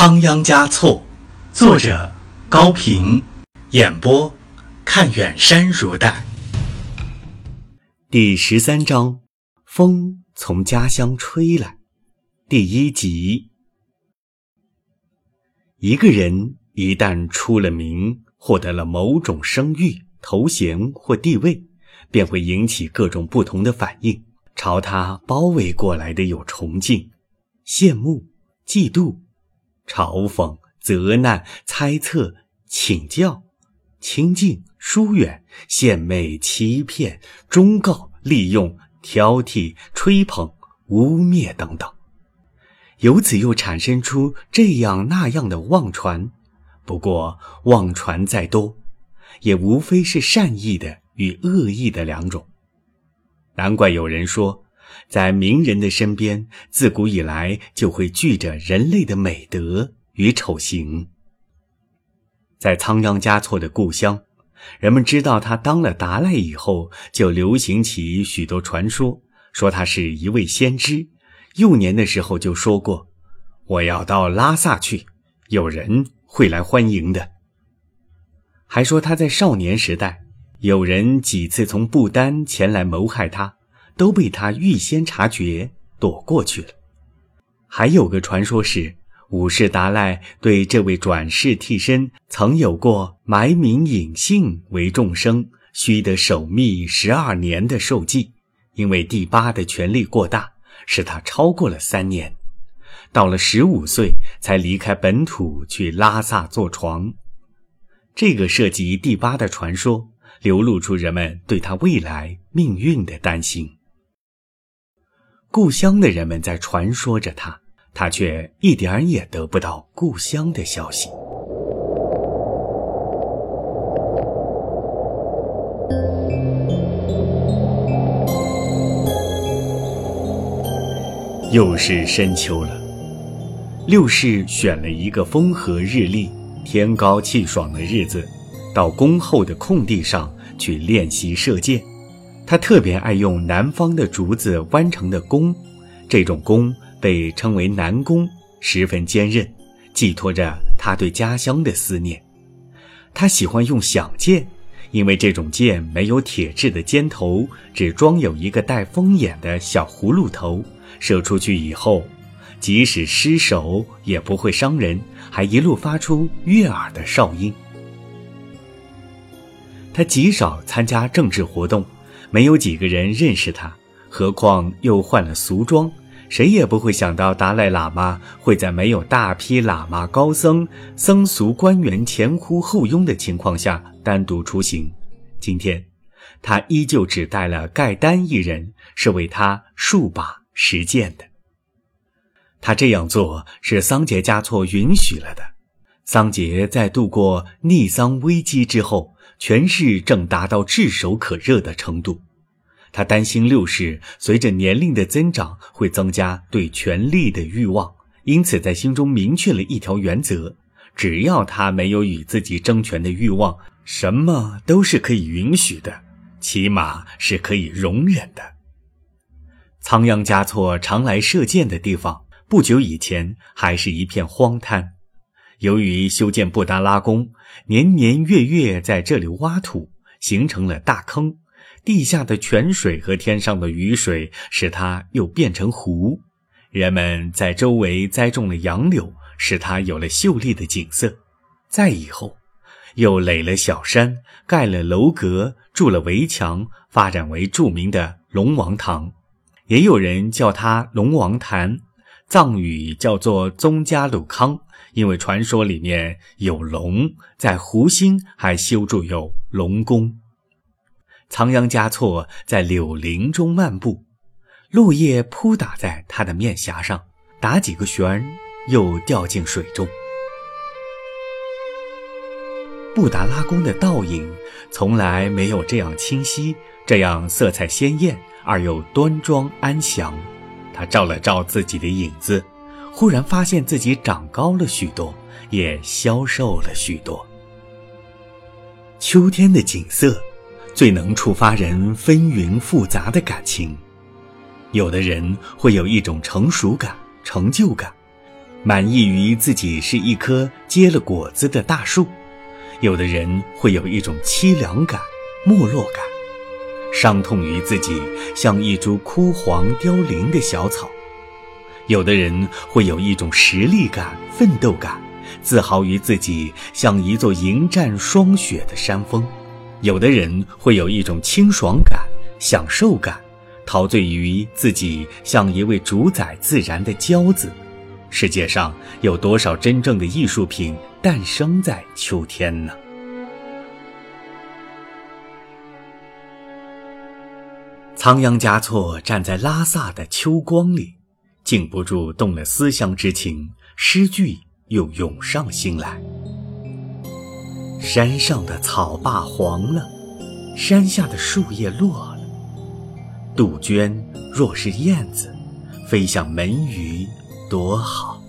仓央嘉措，作者高平，演播看远山如黛。第十三章，风从家乡吹来，第一集。一个人一旦出了名，获得了某种声誉、头衔或地位，便会引起各种不同的反应。朝他包围过来的有崇敬、羡慕、嫉妒。嘲讽、责难、猜测、请教、亲近、疏远、献媚、欺骗、忠告、利用、挑剔、吹捧、污蔑等等，由此又产生出这样那样的妄传。不过，妄传再多，也无非是善意的与恶意的两种。难怪有人说。在名人的身边，自古以来就会聚着人类的美德与丑行。在仓央嘉措的故乡，人们知道他当了达赖以后，就流行起许多传说，说他是一位先知。幼年的时候就说过：“我要到拉萨去，有人会来欢迎的。”还说他在少年时代，有人几次从不丹前来谋害他。都被他预先察觉，躲过去了。还有个传说是，五世达赖对这位转世替身曾有过埋名隐姓为众生，须得守密十二年的受记，因为第八的权力过大，使他超过了三年，到了十五岁才离开本土去拉萨坐床。这个涉及第八的传说，流露出人们对他未来命运的担心。故乡的人们在传说着他，他却一点儿也得不到故乡的消息。又是深秋了，六世选了一个风和日丽、天高气爽的日子，到宫后的空地上去练习射箭。他特别爱用南方的竹子弯成的弓，这种弓被称为南弓，十分坚韧，寄托着他对家乡的思念。他喜欢用响箭，因为这种箭没有铁质的尖头，只装有一个带风眼的小葫芦头，射出去以后，即使失手也不会伤人，还一路发出悦耳的哨音。他极少参加政治活动。没有几个人认识他，何况又换了俗装，谁也不会想到达赖喇嘛会在没有大批喇嘛、高僧、僧俗官员前呼后拥的情况下单独出行。今天，他依旧只带了盖丹一人，是为他数把实践的。他这样做是桑杰嘉措允许了的。桑杰在度过逆桑危机之后。权势正达到炙手可热的程度，他担心六世随着年龄的增长会增加对权力的欲望，因此在心中明确了一条原则：只要他没有与自己争权的欲望，什么都是可以允许的，起码是可以容忍的。仓央嘉措常来射箭的地方，不久以前还是一片荒滩。由于修建布达拉宫，年年月月在这里挖土，形成了大坑。地下的泉水和天上的雨水，使它又变成湖。人们在周围栽种了杨柳，使它有了秀丽的景色。再以后，又垒了小山，盖了楼阁，筑了围墙，发展为著名的龙王堂。也有人叫它龙王坛，藏语叫做宗加鲁康。因为传说里面有龙，在湖心还修筑有龙宫。仓央嘉措在柳林中漫步，落叶扑打在他的面颊上，打几个旋，又掉进水中。布达拉宫的倒影从来没有这样清晰，这样色彩鲜艳而又端庄安详。他照了照自己的影子。忽然发现自己长高了许多，也消瘦了许多。秋天的景色，最能触发人纷纭复杂的感情。有的人会有一种成熟感、成就感，满意于自己是一棵结了果子的大树；有的人会有一种凄凉感、没落感，伤痛于自己像一株枯黄凋零的小草；有的人会有一种实力感、奋斗感，自豪于自己像一座迎战霜雪的山峰；有的人会有一种清爽感、享受感。陶醉于自己像一位主宰自然的骄子，世界上有多少真正的艺术品诞生在秋天呢？仓央嘉措站在拉萨的秋光里，禁不住动了思乡之情，诗句又涌上心来。山上的草坝黄了，山下的树叶落了。杜鹃若是燕子，飞向门隅多好。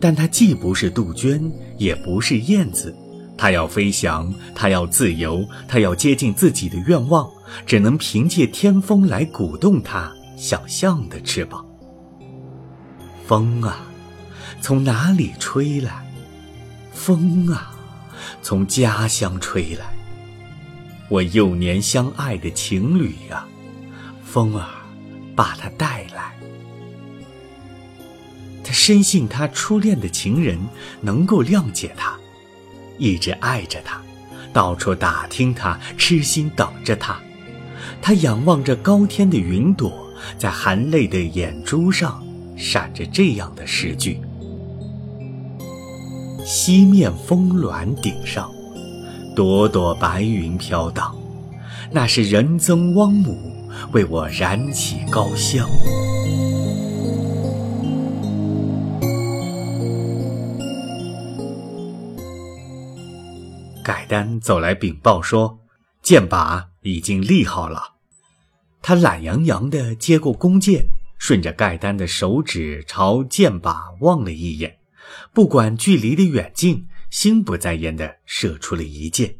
但它既不是杜鹃，也不是燕子，它要飞翔，它要自由，它要接近自己的愿望，只能凭借天风来鼓动它想象的翅膀。风啊，从哪里吹来？风啊，从家乡吹来。我幼年相爱的情侣呀，风儿把他带来。他深信他初恋的情人能够谅解他，一直爱着他，到处打听他，痴心等着他。他仰望着高天的云朵，在含泪的眼珠上闪着这样的诗句：西面峰峦顶上。朵朵白云飘荡，那是仁增汪母为我燃起高香。盖丹走来禀报说，箭靶已经立好了。他懒洋洋地接过弓箭，顺着盖丹的手指朝箭靶望了一眼，不管距离的远近。心不在焉地射出了一箭，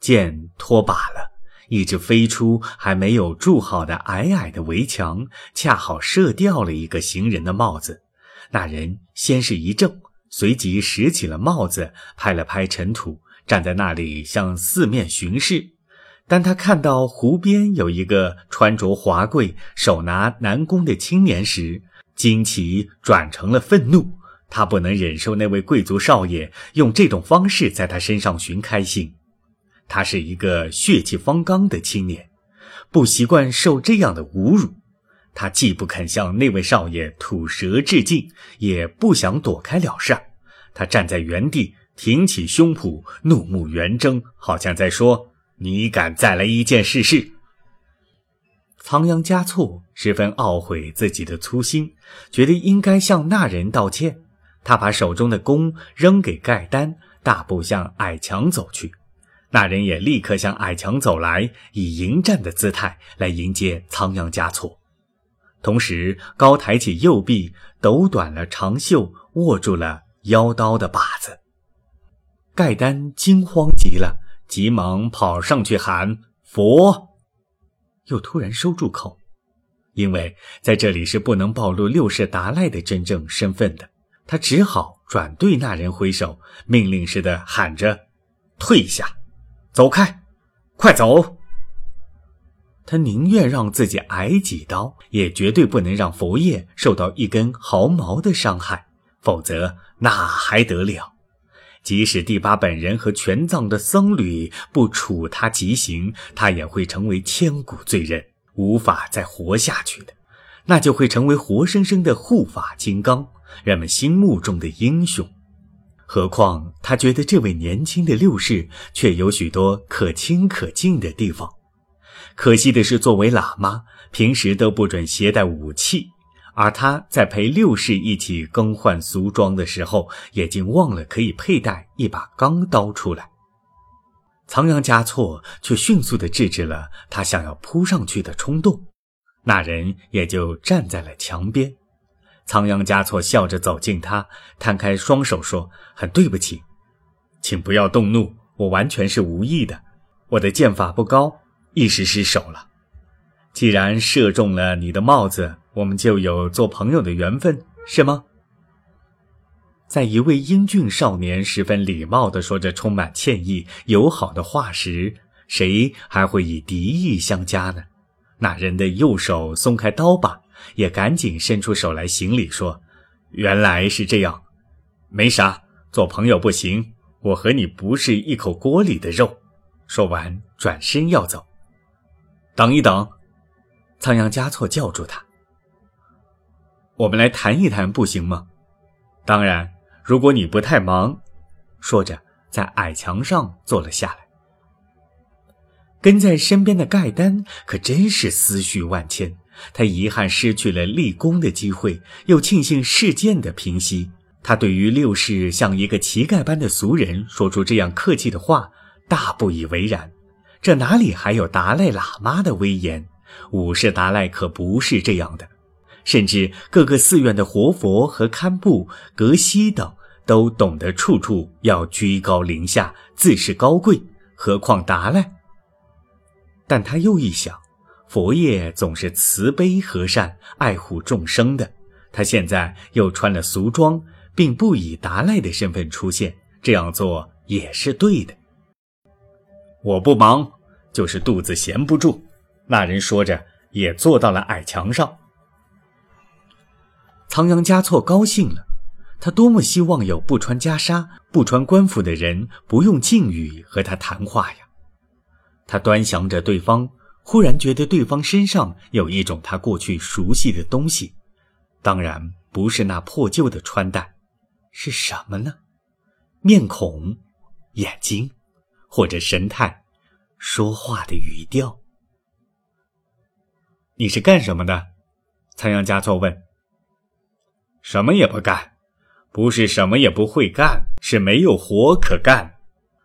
箭脱靶了，一直飞出还没有筑好的矮矮的围墙，恰好射掉了一个行人的帽子。那人先是一怔，随即拾起了帽子，拍了拍尘土，站在那里向四面巡视。当他看到湖边有一个穿着华贵、手拿南宫的青年时，惊奇转成了愤怒。他不能忍受那位贵族少爷用这种方式在他身上寻开心。他是一个血气方刚的青年，不习惯受这样的侮辱。他既不肯向那位少爷吐舌致敬，也不想躲开了事。他站在原地，挺起胸脯，怒目圆睁，好像在说：“你敢再来一件试试？”仓央嘉措十分懊悔自己的粗心，觉得应该向那人道歉。他把手中的弓扔给盖丹，大步向矮墙走去。那人也立刻向矮墙走来，以迎战的姿态来迎接仓央嘉措，同时高抬起右臂，抖短了长袖，握住了腰刀的把子。盖丹惊慌极了，急忙跑上去喊佛，又突然收住口，因为在这里是不能暴露六世达赖的真正身份的。他只好转对那人挥手，命令似的喊着：“退下，走开，快走！”他宁愿让自己挨几刀，也绝对不能让佛爷受到一根毫毛的伤害，否则那还得了？即使第八本人和全藏的僧侣不处他极刑，他也会成为千古罪人，无法再活下去的，那就会成为活生生的护法金刚。人们心目中的英雄，何况他觉得这位年轻的六世却有许多可亲可敬的地方。可惜的是，作为喇嘛，平时都不准携带武器，而他在陪六世一起更换俗装的时候，也竟忘了可以佩戴一把钢刀出来。仓央嘉措却迅速地制止了他想要扑上去的冲动，那人也就站在了墙边。仓央嘉措笑着走近他，摊开双手说：“很对不起，请不要动怒，我完全是无意的。我的剑法不高，一时失手了。既然射中了你的帽子，我们就有做朋友的缘分，是吗？”在一位英俊少年十分礼貌地说着充满歉意、友好的话时，谁还会以敌意相加呢？那人的右手松开刀把，也赶紧伸出手来行礼，说：“原来是这样，没啥，做朋友不行，我和你不是一口锅里的肉。”说完，转身要走。等一等，仓央嘉措叫住他：“我们来谈一谈，不行吗？当然。”如果你不太忙，说着，在矮墙上坐了下来。跟在身边的盖丹可真是思绪万千，他遗憾失去了立功的机会，又庆幸事件的平息。他对于六世像一个乞丐般的俗人说出这样客气的话，大不以为然。这哪里还有达赖喇嘛的威严？五世达赖可不是这样的。甚至各个寺院的活佛和堪布、格西等都懂得处处要居高临下、自视高贵，何况达赖？但他又一想，佛爷总是慈悲和善、爱护众生的，他现在又穿了俗装，并不以达赖的身份出现，这样做也是对的。我不忙，就是肚子闲不住。那人说着，也坐到了矮墙上。仓央嘉措高兴了，他多么希望有不穿袈裟、不穿官服的人不用敬语和他谈话呀！他端详着对方，忽然觉得对方身上有一种他过去熟悉的东西，当然不是那破旧的穿戴，是什么呢？面孔、眼睛，或者神态、说话的语调。你是干什么的？仓央嘉措问。什么也不干，不是什么也不会干，是没有活可干。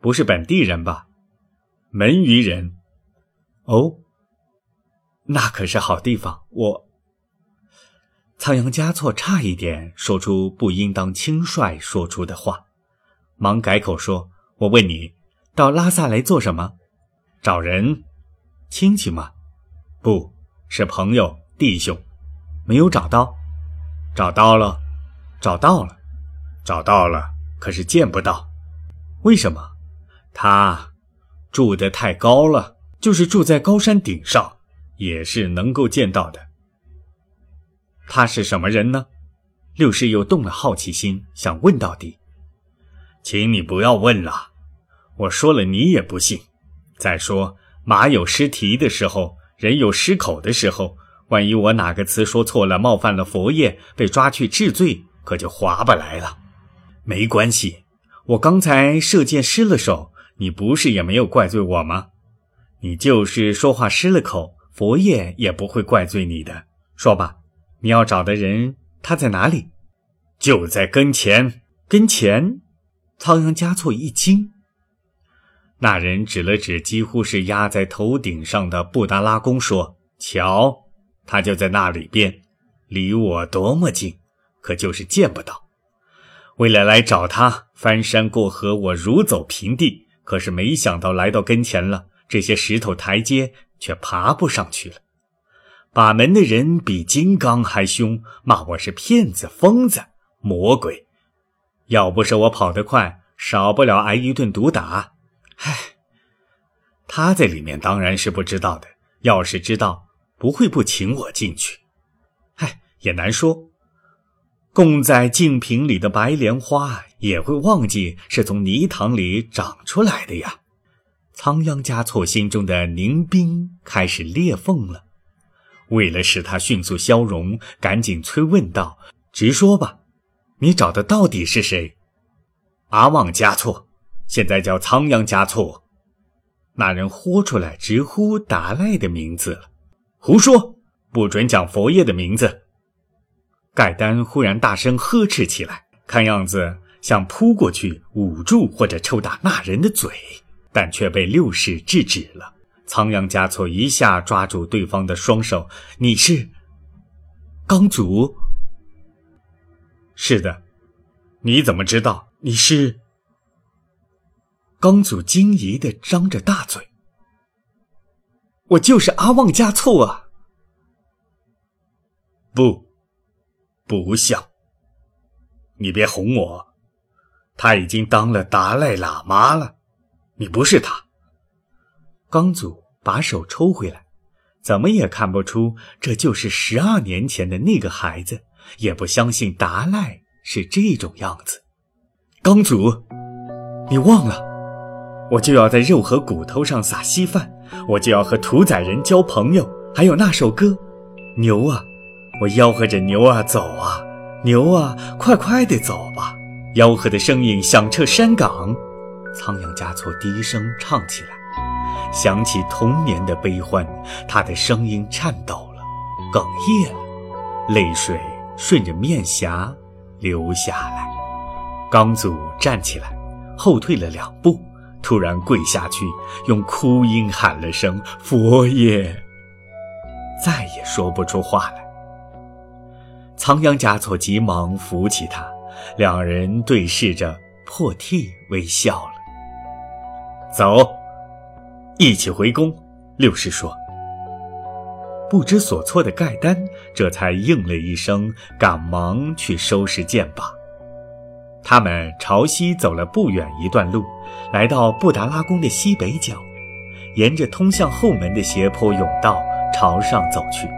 不是本地人吧？门隅人。哦，那可是好地方。我仓央嘉措差一点说出不应当轻率说出的话，忙改口说：“我问你，到拉萨来做什么？找人？亲戚吗？不是朋友弟兄，没有找到。”找到了，找到了，找到了，可是见不到，为什么？他住得太高了，就是住在高山顶上，也是能够见到的。他是什么人呢？六师又动了好奇心，想问到底。请你不要问了，我说了你也不信。再说，马有失蹄的时候，人有失口的时候。万一我哪个词说错了，冒犯了佛爷，被抓去治罪，可就划不来了。没关系，我刚才射箭失了手，你不是也没有怪罪我吗？你就是说话失了口，佛爷也不会怪罪你的。说吧，你要找的人他在哪里？就在跟前，跟前。仓央嘉措一惊，那人指了指几乎是压在头顶上的布达拉宫，说：“瞧。”他就在那里边，离我多么近，可就是见不到。为了来找他，翻山过河，我如走平地。可是没想到来到跟前了，这些石头台阶却爬不上去了。把门的人比金刚还凶，骂我是骗子、疯子、魔鬼。要不是我跑得快，少不了挨一顿毒打。唉，他在里面当然是不知道的。要是知道，不会不请我进去，唉，也难说。供在净瓶里的白莲花也会忘记是从泥塘里长出来的呀。仓央嘉措心中的凝冰开始裂缝了。为了使他迅速消融，赶紧催问道：“直说吧，你找的到底是谁？”阿旺嘉措，现在叫仓央嘉措。那人豁出来直呼达赖的名字了。胡说！不准讲佛爷的名字！盖丹忽然大声呵斥起来，看样子想扑过去捂住或者抽打那人的嘴，但却被六世制止了。仓央嘉措一下抓住对方的双手：“你是刚祖？是的，你怎么知道？你是刚祖？”惊疑的张着大嘴。我就是阿旺加措啊！不，不像。你别哄我，他已经当了达赖喇嘛了，你不是他。刚祖把手抽回来，怎么也看不出这就是十二年前的那个孩子，也不相信达赖是这种样子。刚祖，你忘了，我就要在肉和骨头上撒稀饭，我就要和屠宰人交朋友，还有那首歌，牛啊，我吆喝着牛啊走啊。牛啊，快快地走吧！吆喝的声音响彻山岗。仓央嘉措低声唱起来，想起童年的悲欢，他的声音颤抖了，哽咽了，泪水顺着面颊流下来。刚祖站起来，后退了两步，突然跪下去，用哭音喊了声“佛爷”，再也说不出话来。仓央嘉措急忙扶起他，两人对视着，破涕微笑了。走，一起回宫。六师说。不知所措的盖丹这才应了一声，赶忙去收拾剑把。他们朝西走了不远一段路，来到布达拉宫的西北角，沿着通向后门的斜坡甬道朝上走去。